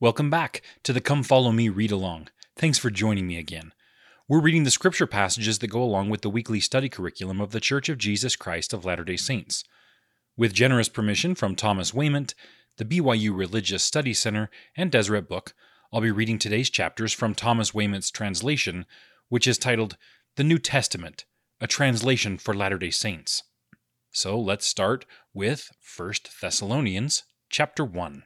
Welcome back to the Come Follow Me Read Along. Thanks for joining me again. We're reading the scripture passages that go along with the weekly study curriculum of the Church of Jesus Christ of Latter day Saints. With generous permission from Thomas Wayment, the BYU Religious Study Center, and Deseret Book, I'll be reading today's chapters from Thomas Wayment's translation, which is titled The New Testament, a translation for Latter day Saints. So let's start with 1 Thessalonians chapter 1.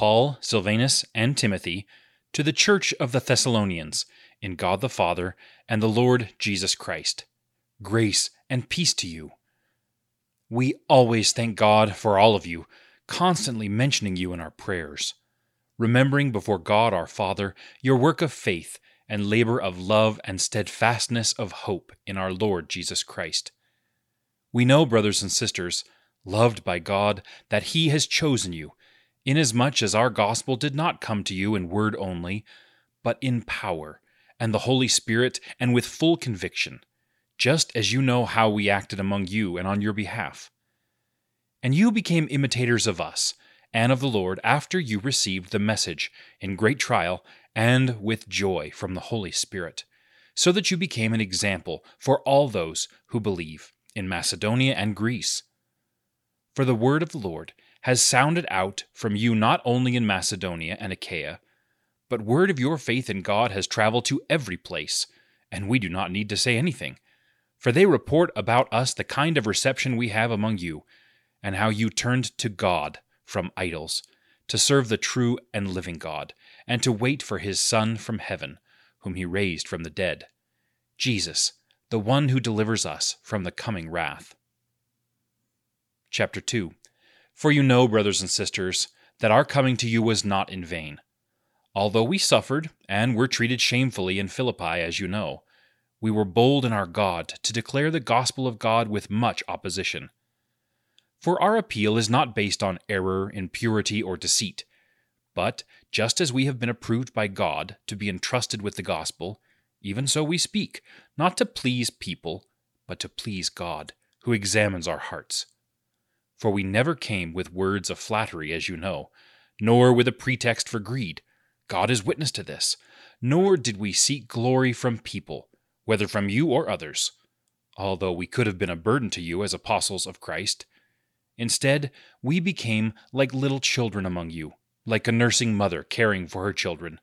Paul, Silvanus, and Timothy, to the church of the Thessalonians, in God the Father and the Lord Jesus Christ. Grace and peace to you. We always thank God for all of you, constantly mentioning you in our prayers, remembering before God our Father your work of faith and labor of love and steadfastness of hope in our Lord Jesus Christ. We know, brothers and sisters, loved by God, that He has chosen you inasmuch as our gospel did not come to you in word only, but in power, and the Holy Spirit, and with full conviction, just as you know how we acted among you and on your behalf. And you became imitators of us and of the Lord after you received the message in great trial and with joy from the Holy Spirit, so that you became an example for all those who believe in Macedonia and Greece. For the word of the Lord has sounded out from you not only in Macedonia and Achaia, but word of your faith in God has traveled to every place, and we do not need to say anything. For they report about us the kind of reception we have among you, and how you turned to God from idols, to serve the true and living God, and to wait for his Son from heaven, whom he raised from the dead, Jesus, the one who delivers us from the coming wrath. Chapter 2 for you know, brothers and sisters, that our coming to you was not in vain. Although we suffered, and were treated shamefully in Philippi, as you know, we were bold in our God to declare the gospel of God with much opposition. For our appeal is not based on error, impurity, or deceit, but just as we have been approved by God to be entrusted with the gospel, even so we speak, not to please people, but to please God, who examines our hearts. For we never came with words of flattery, as you know, nor with a pretext for greed. God is witness to this. Nor did we seek glory from people, whether from you or others, although we could have been a burden to you as apostles of Christ. Instead, we became like little children among you, like a nursing mother caring for her children.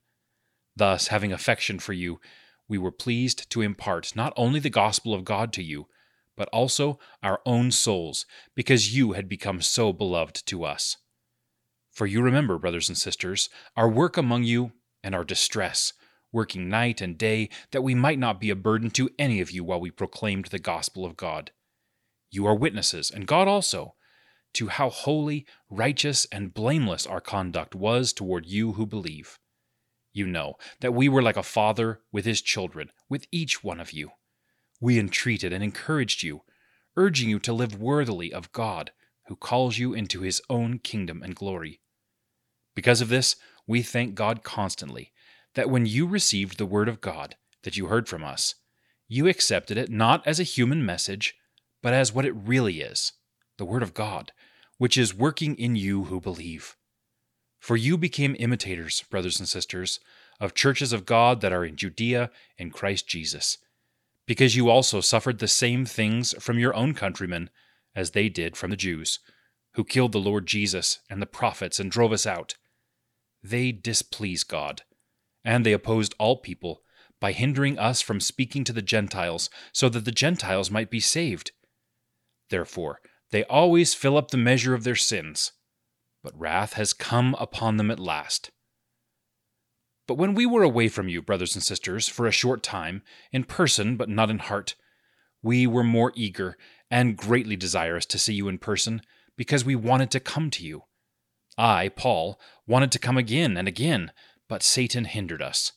Thus, having affection for you, we were pleased to impart not only the gospel of God to you, but also our own souls, because you had become so beloved to us. For you remember, brothers and sisters, our work among you and our distress, working night and day, that we might not be a burden to any of you while we proclaimed the gospel of God. You are witnesses, and God also, to how holy, righteous, and blameless our conduct was toward you who believe. You know that we were like a father with his children, with each one of you. We entreated and encouraged you, urging you to live worthily of God, who calls you into his own kingdom and glory. Because of this, we thank God constantly that when you received the word of God that you heard from us, you accepted it not as a human message, but as what it really is the word of God, which is working in you who believe. For you became imitators, brothers and sisters, of churches of God that are in Judea in Christ Jesus because you also suffered the same things from your own countrymen as they did from the Jews, who killed the Lord Jesus and the prophets and drove us out. They displease God, and they opposed all people by hindering us from speaking to the Gentiles, so that the Gentiles might be saved. Therefore, they always fill up the measure of their sins, but wrath has come upon them at last. But when we were away from you, brothers and sisters, for a short time, in person but not in heart, we were more eager and greatly desirous to see you in person, because we wanted to come to you. I, Paul, wanted to come again and again, but Satan hindered us.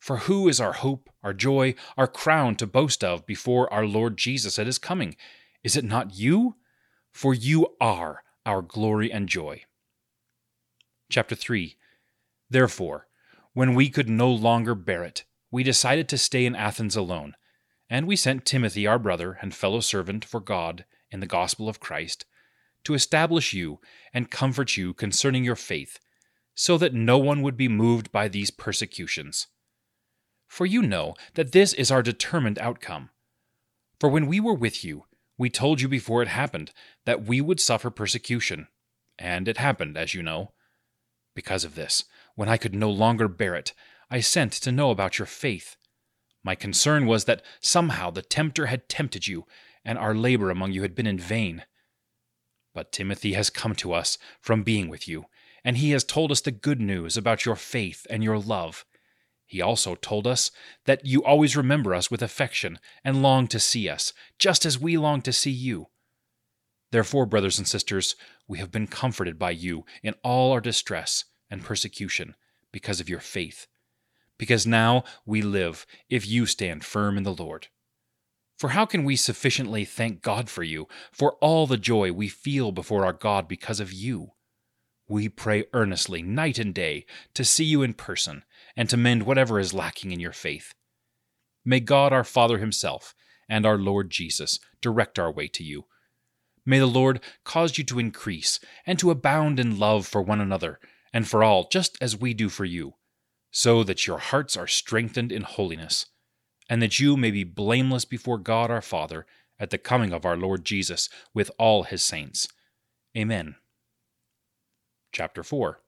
For who is our hope, our joy, our crown to boast of before our Lord Jesus at his coming? Is it not you? For you are our glory and joy. Chapter 3 Therefore, when we could no longer bear it, we decided to stay in Athens alone, and we sent Timothy, our brother and fellow servant for God in the gospel of Christ, to establish you and comfort you concerning your faith, so that no one would be moved by these persecutions. For you know that this is our determined outcome. For when we were with you, we told you before it happened that we would suffer persecution, and it happened, as you know. Because of this, when I could no longer bear it, I sent to know about your faith. My concern was that somehow the tempter had tempted you, and our labor among you had been in vain. But Timothy has come to us from being with you, and he has told us the good news about your faith and your love. He also told us that you always remember us with affection and long to see us, just as we long to see you. Therefore, brothers and sisters, we have been comforted by you in all our distress and persecution because of your faith. Because now we live if you stand firm in the Lord. For how can we sufficiently thank God for you, for all the joy we feel before our God because of you? We pray earnestly, night and day, to see you in person and to mend whatever is lacking in your faith. May God our Father Himself and our Lord Jesus direct our way to you. May the Lord cause you to increase and to abound in love for one another and for all, just as we do for you, so that your hearts are strengthened in holiness, and that you may be blameless before God our Father at the coming of our Lord Jesus with all his saints. Amen. Chapter 4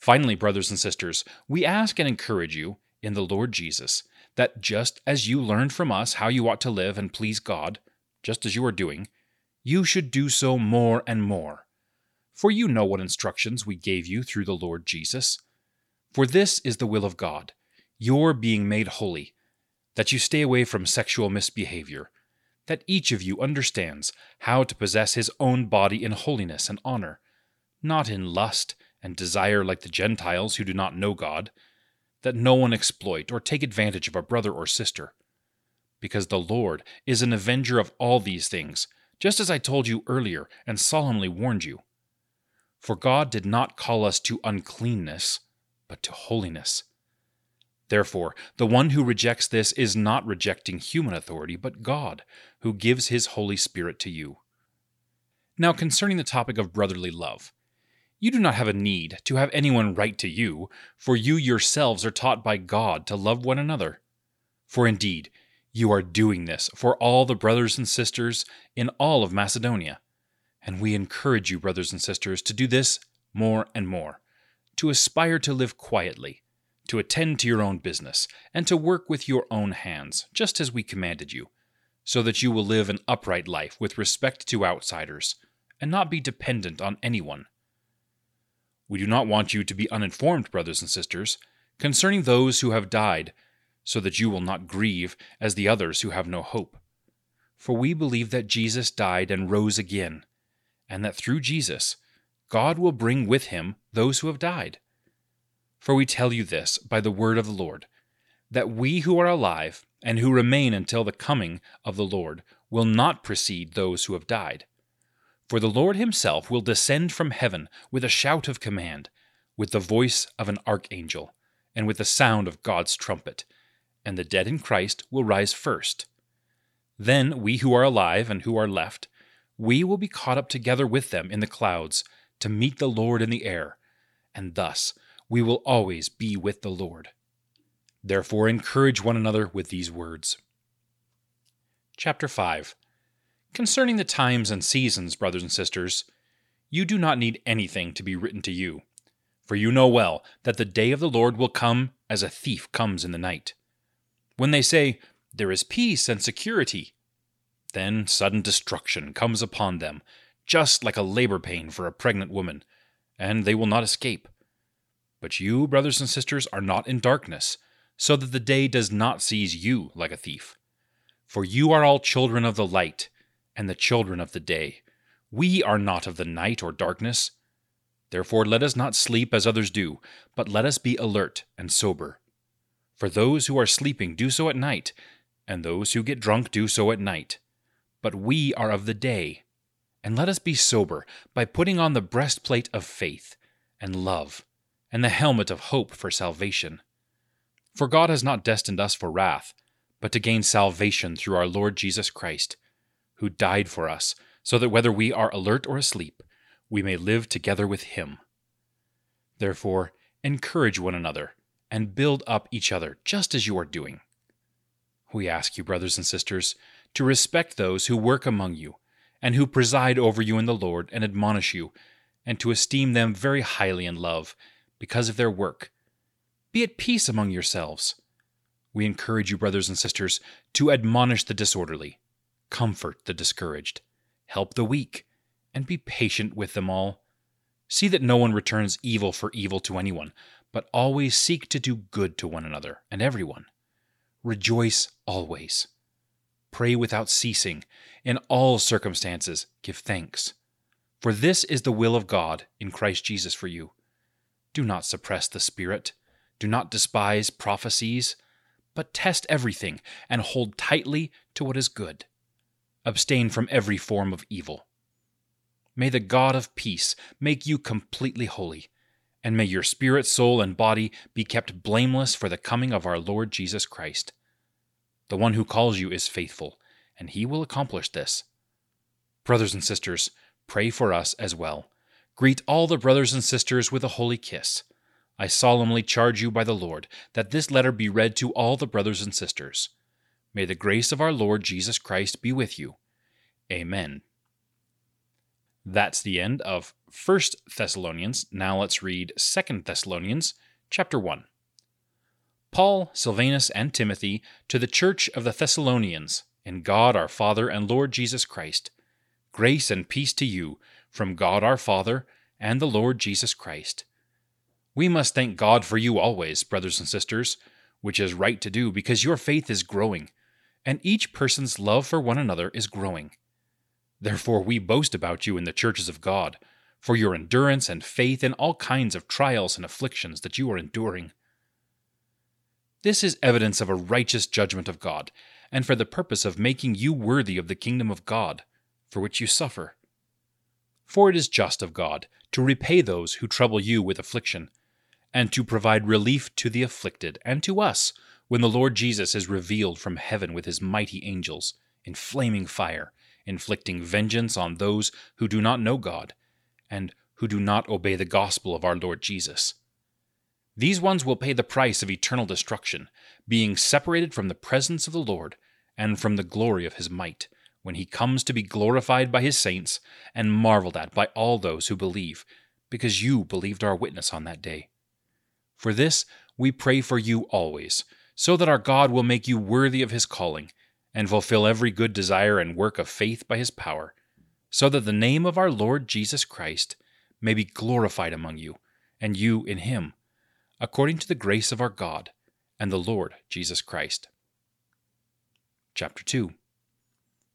Finally, brothers and sisters, we ask and encourage you, in the Lord Jesus, that just as you learned from us how you ought to live and please God, just as you are doing, you should do so more and more for you know what instructions we gave you through the Lord Jesus. For this is the will of God, your being made holy, that you stay away from sexual misbehavior, that each of you understands how to possess his own body in holiness and honor, not in lust and desire like the Gentiles who do not know God, that no one exploit or take advantage of a brother or sister. Because the Lord is an avenger of all these things, just as I told you earlier and solemnly warned you. For God did not call us to uncleanness, but to holiness. Therefore, the one who rejects this is not rejecting human authority, but God, who gives his Holy Spirit to you. Now, concerning the topic of brotherly love, you do not have a need to have anyone write to you, for you yourselves are taught by God to love one another. For indeed, you are doing this for all the brothers and sisters in all of Macedonia. And we encourage you, brothers and sisters, to do this more and more, to aspire to live quietly, to attend to your own business, and to work with your own hands, just as we commanded you, so that you will live an upright life with respect to outsiders, and not be dependent on anyone. We do not want you to be uninformed, brothers and sisters, concerning those who have died, so that you will not grieve as the others who have no hope. For we believe that Jesus died and rose again and that through Jesus, God will bring with him those who have died. For we tell you this by the word of the Lord, that we who are alive and who remain until the coming of the Lord will not precede those who have died. For the Lord himself will descend from heaven with a shout of command, with the voice of an archangel, and with the sound of God's trumpet, and the dead in Christ will rise first. Then we who are alive and who are left we will be caught up together with them in the clouds to meet the Lord in the air, and thus we will always be with the Lord. Therefore, encourage one another with these words. Chapter 5 Concerning the times and seasons, brothers and sisters, you do not need anything to be written to you, for you know well that the day of the Lord will come as a thief comes in the night. When they say, There is peace and security, then sudden destruction comes upon them, just like a labor pain for a pregnant woman, and they will not escape. But you, brothers and sisters, are not in darkness, so that the day does not seize you like a thief. For you are all children of the light, and the children of the day. We are not of the night or darkness. Therefore let us not sleep as others do, but let us be alert and sober. For those who are sleeping do so at night, and those who get drunk do so at night but we are of the day. And let us be sober by putting on the breastplate of faith and love, and the helmet of hope for salvation. For God has not destined us for wrath, but to gain salvation through our Lord Jesus Christ, who died for us, so that whether we are alert or asleep, we may live together with him. Therefore, encourage one another and build up each other, just as you are doing. We ask you, brothers and sisters, to respect those who work among you, and who preside over you in the Lord and admonish you, and to esteem them very highly in love, because of their work. Be at peace among yourselves. We encourage you, brothers and sisters, to admonish the disorderly, comfort the discouraged, help the weak, and be patient with them all. See that no one returns evil for evil to anyone, but always seek to do good to one another and everyone. Rejoice always. Pray without ceasing. In all circumstances, give thanks. For this is the will of God in Christ Jesus for you. Do not suppress the Spirit. Do not despise prophecies, but test everything and hold tightly to what is good. Abstain from every form of evil. May the God of peace make you completely holy, and may your spirit, soul, and body be kept blameless for the coming of our Lord Jesus Christ. The one who calls you is faithful, and he will accomplish this. Brothers and sisters, pray for us as well. Greet all the brothers and sisters with a holy kiss. I solemnly charge you by the Lord that this letter be read to all the brothers and sisters. May the grace of our Lord Jesus Christ be with you. Amen. That's the end of 1 Thessalonians. Now let's read 2 Thessalonians chapter 1. Paul, Silvanus, and Timothy to the church of the Thessalonians, in God our Father and Lord Jesus Christ. Grace and peace to you from God our Father and the Lord Jesus Christ. We must thank God for you always, brothers and sisters, which is right to do because your faith is growing, and each person's love for one another is growing. Therefore, we boast about you in the churches of God, for your endurance and faith in all kinds of trials and afflictions that you are enduring. This is evidence of a righteous judgment of God, and for the purpose of making you worthy of the kingdom of God, for which you suffer. For it is just of God to repay those who trouble you with affliction, and to provide relief to the afflicted and to us when the Lord Jesus is revealed from heaven with his mighty angels in flaming fire inflicting vengeance on those who do not know God and who do not obey the gospel of our Lord Jesus. These ones will pay the price of eternal destruction, being separated from the presence of the Lord and from the glory of his might, when he comes to be glorified by his saints and marveled at by all those who believe, because you believed our witness on that day. For this we pray for you always, so that our God will make you worthy of his calling and fulfill every good desire and work of faith by his power, so that the name of our Lord Jesus Christ may be glorified among you, and you in him, according to the grace of our God and the Lord Jesus Christ. Chapter 2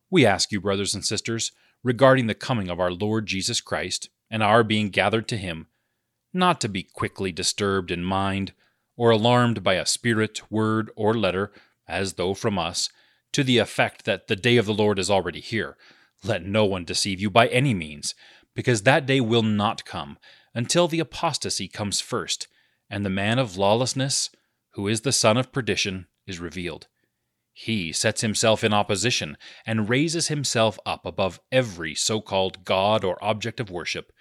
We ask you, brothers and sisters, regarding the coming of our Lord Jesus Christ and our being gathered to him, not to be quickly disturbed in mind, or alarmed by a spirit, word, or letter, as though from us, to the effect that the day of the Lord is already here. Let no one deceive you by any means, because that day will not come until the apostasy comes first, and the man of lawlessness, who is the son of perdition, is revealed. He sets himself in opposition and raises himself up above every so called God or object of worship,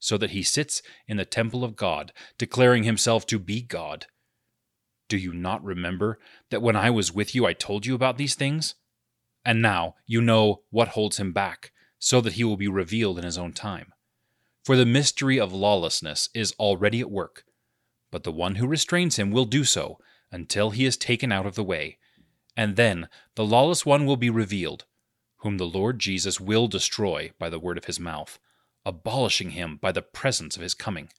so that he sits in the temple of God, declaring himself to be God. Do you not remember that when I was with you I told you about these things? And now you know what holds him back, so that he will be revealed in his own time. For the mystery of lawlessness is already at work, but the one who restrains him will do so until he is taken out of the way. And then the lawless one will be revealed, whom the Lord Jesus will destroy by the word of his mouth, abolishing him by the presence of his coming.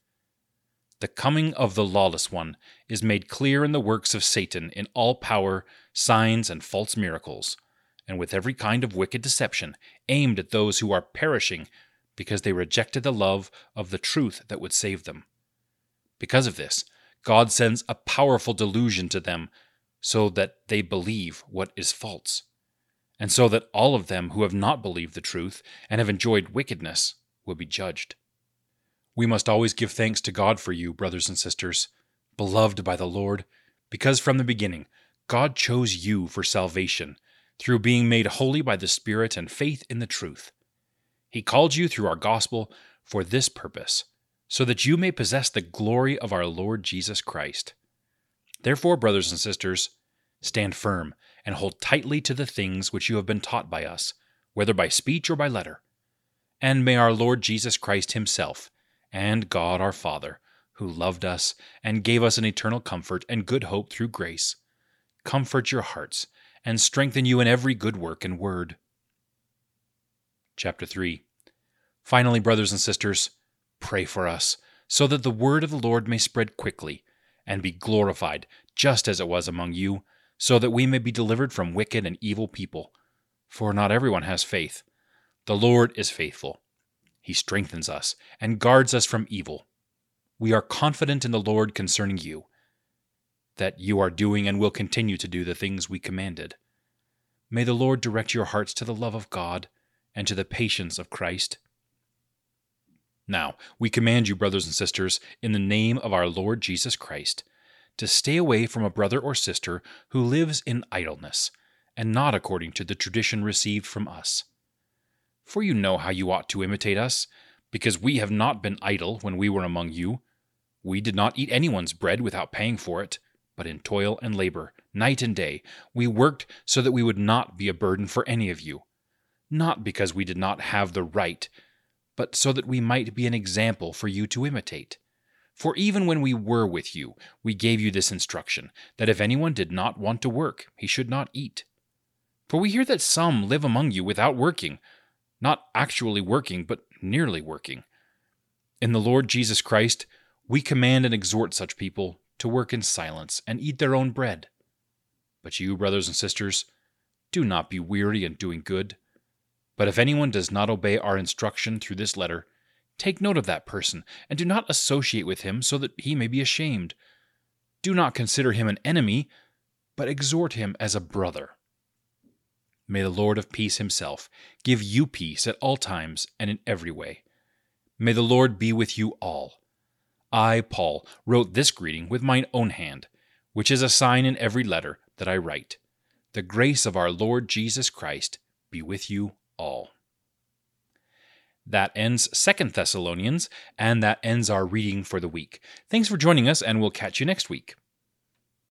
The coming of the lawless one is made clear in the works of Satan in all power, signs, and false miracles, and with every kind of wicked deception aimed at those who are perishing because they rejected the love of the truth that would save them. Because of this, God sends a powerful delusion to them so that they believe what is false, and so that all of them who have not believed the truth and have enjoyed wickedness will be judged. We must always give thanks to God for you, brothers and sisters, beloved by the Lord, because from the beginning God chose you for salvation through being made holy by the Spirit and faith in the truth. He called you through our gospel for this purpose, so that you may possess the glory of our Lord Jesus Christ. Therefore, brothers and sisters, stand firm and hold tightly to the things which you have been taught by us, whether by speech or by letter. And may our Lord Jesus Christ Himself, and God our Father, who loved us and gave us an eternal comfort and good hope through grace, comfort your hearts and strengthen you in every good work and word. Chapter 3 Finally, brothers and sisters, pray for us, so that the word of the Lord may spread quickly and be glorified, just as it was among you, so that we may be delivered from wicked and evil people. For not everyone has faith. The Lord is faithful. He strengthens us and guards us from evil. We are confident in the Lord concerning you, that you are doing and will continue to do the things we commanded. May the Lord direct your hearts to the love of God and to the patience of Christ. Now, we command you, brothers and sisters, in the name of our Lord Jesus Christ, to stay away from a brother or sister who lives in idleness, and not according to the tradition received from us. For you know how you ought to imitate us, because we have not been idle when we were among you. We did not eat anyone's bread without paying for it, but in toil and labor, night and day, we worked so that we would not be a burden for any of you, not because we did not have the right, but so that we might be an example for you to imitate. For even when we were with you, we gave you this instruction that if anyone did not want to work, he should not eat. For we hear that some live among you without working, not actually working, but nearly working. In the Lord Jesus Christ, we command and exhort such people to work in silence and eat their own bread. But you, brothers and sisters, do not be weary in doing good. But if anyone does not obey our instruction through this letter, Take note of that person, and do not associate with him so that he may be ashamed. Do not consider him an enemy, but exhort him as a brother. May the Lord of peace himself give you peace at all times and in every way. May the Lord be with you all. I, Paul, wrote this greeting with mine own hand, which is a sign in every letter that I write. The grace of our Lord Jesus Christ be with you all. That ends Second Thessalonians, and that ends our reading for the week. Thanks for joining us, and we'll catch you next week.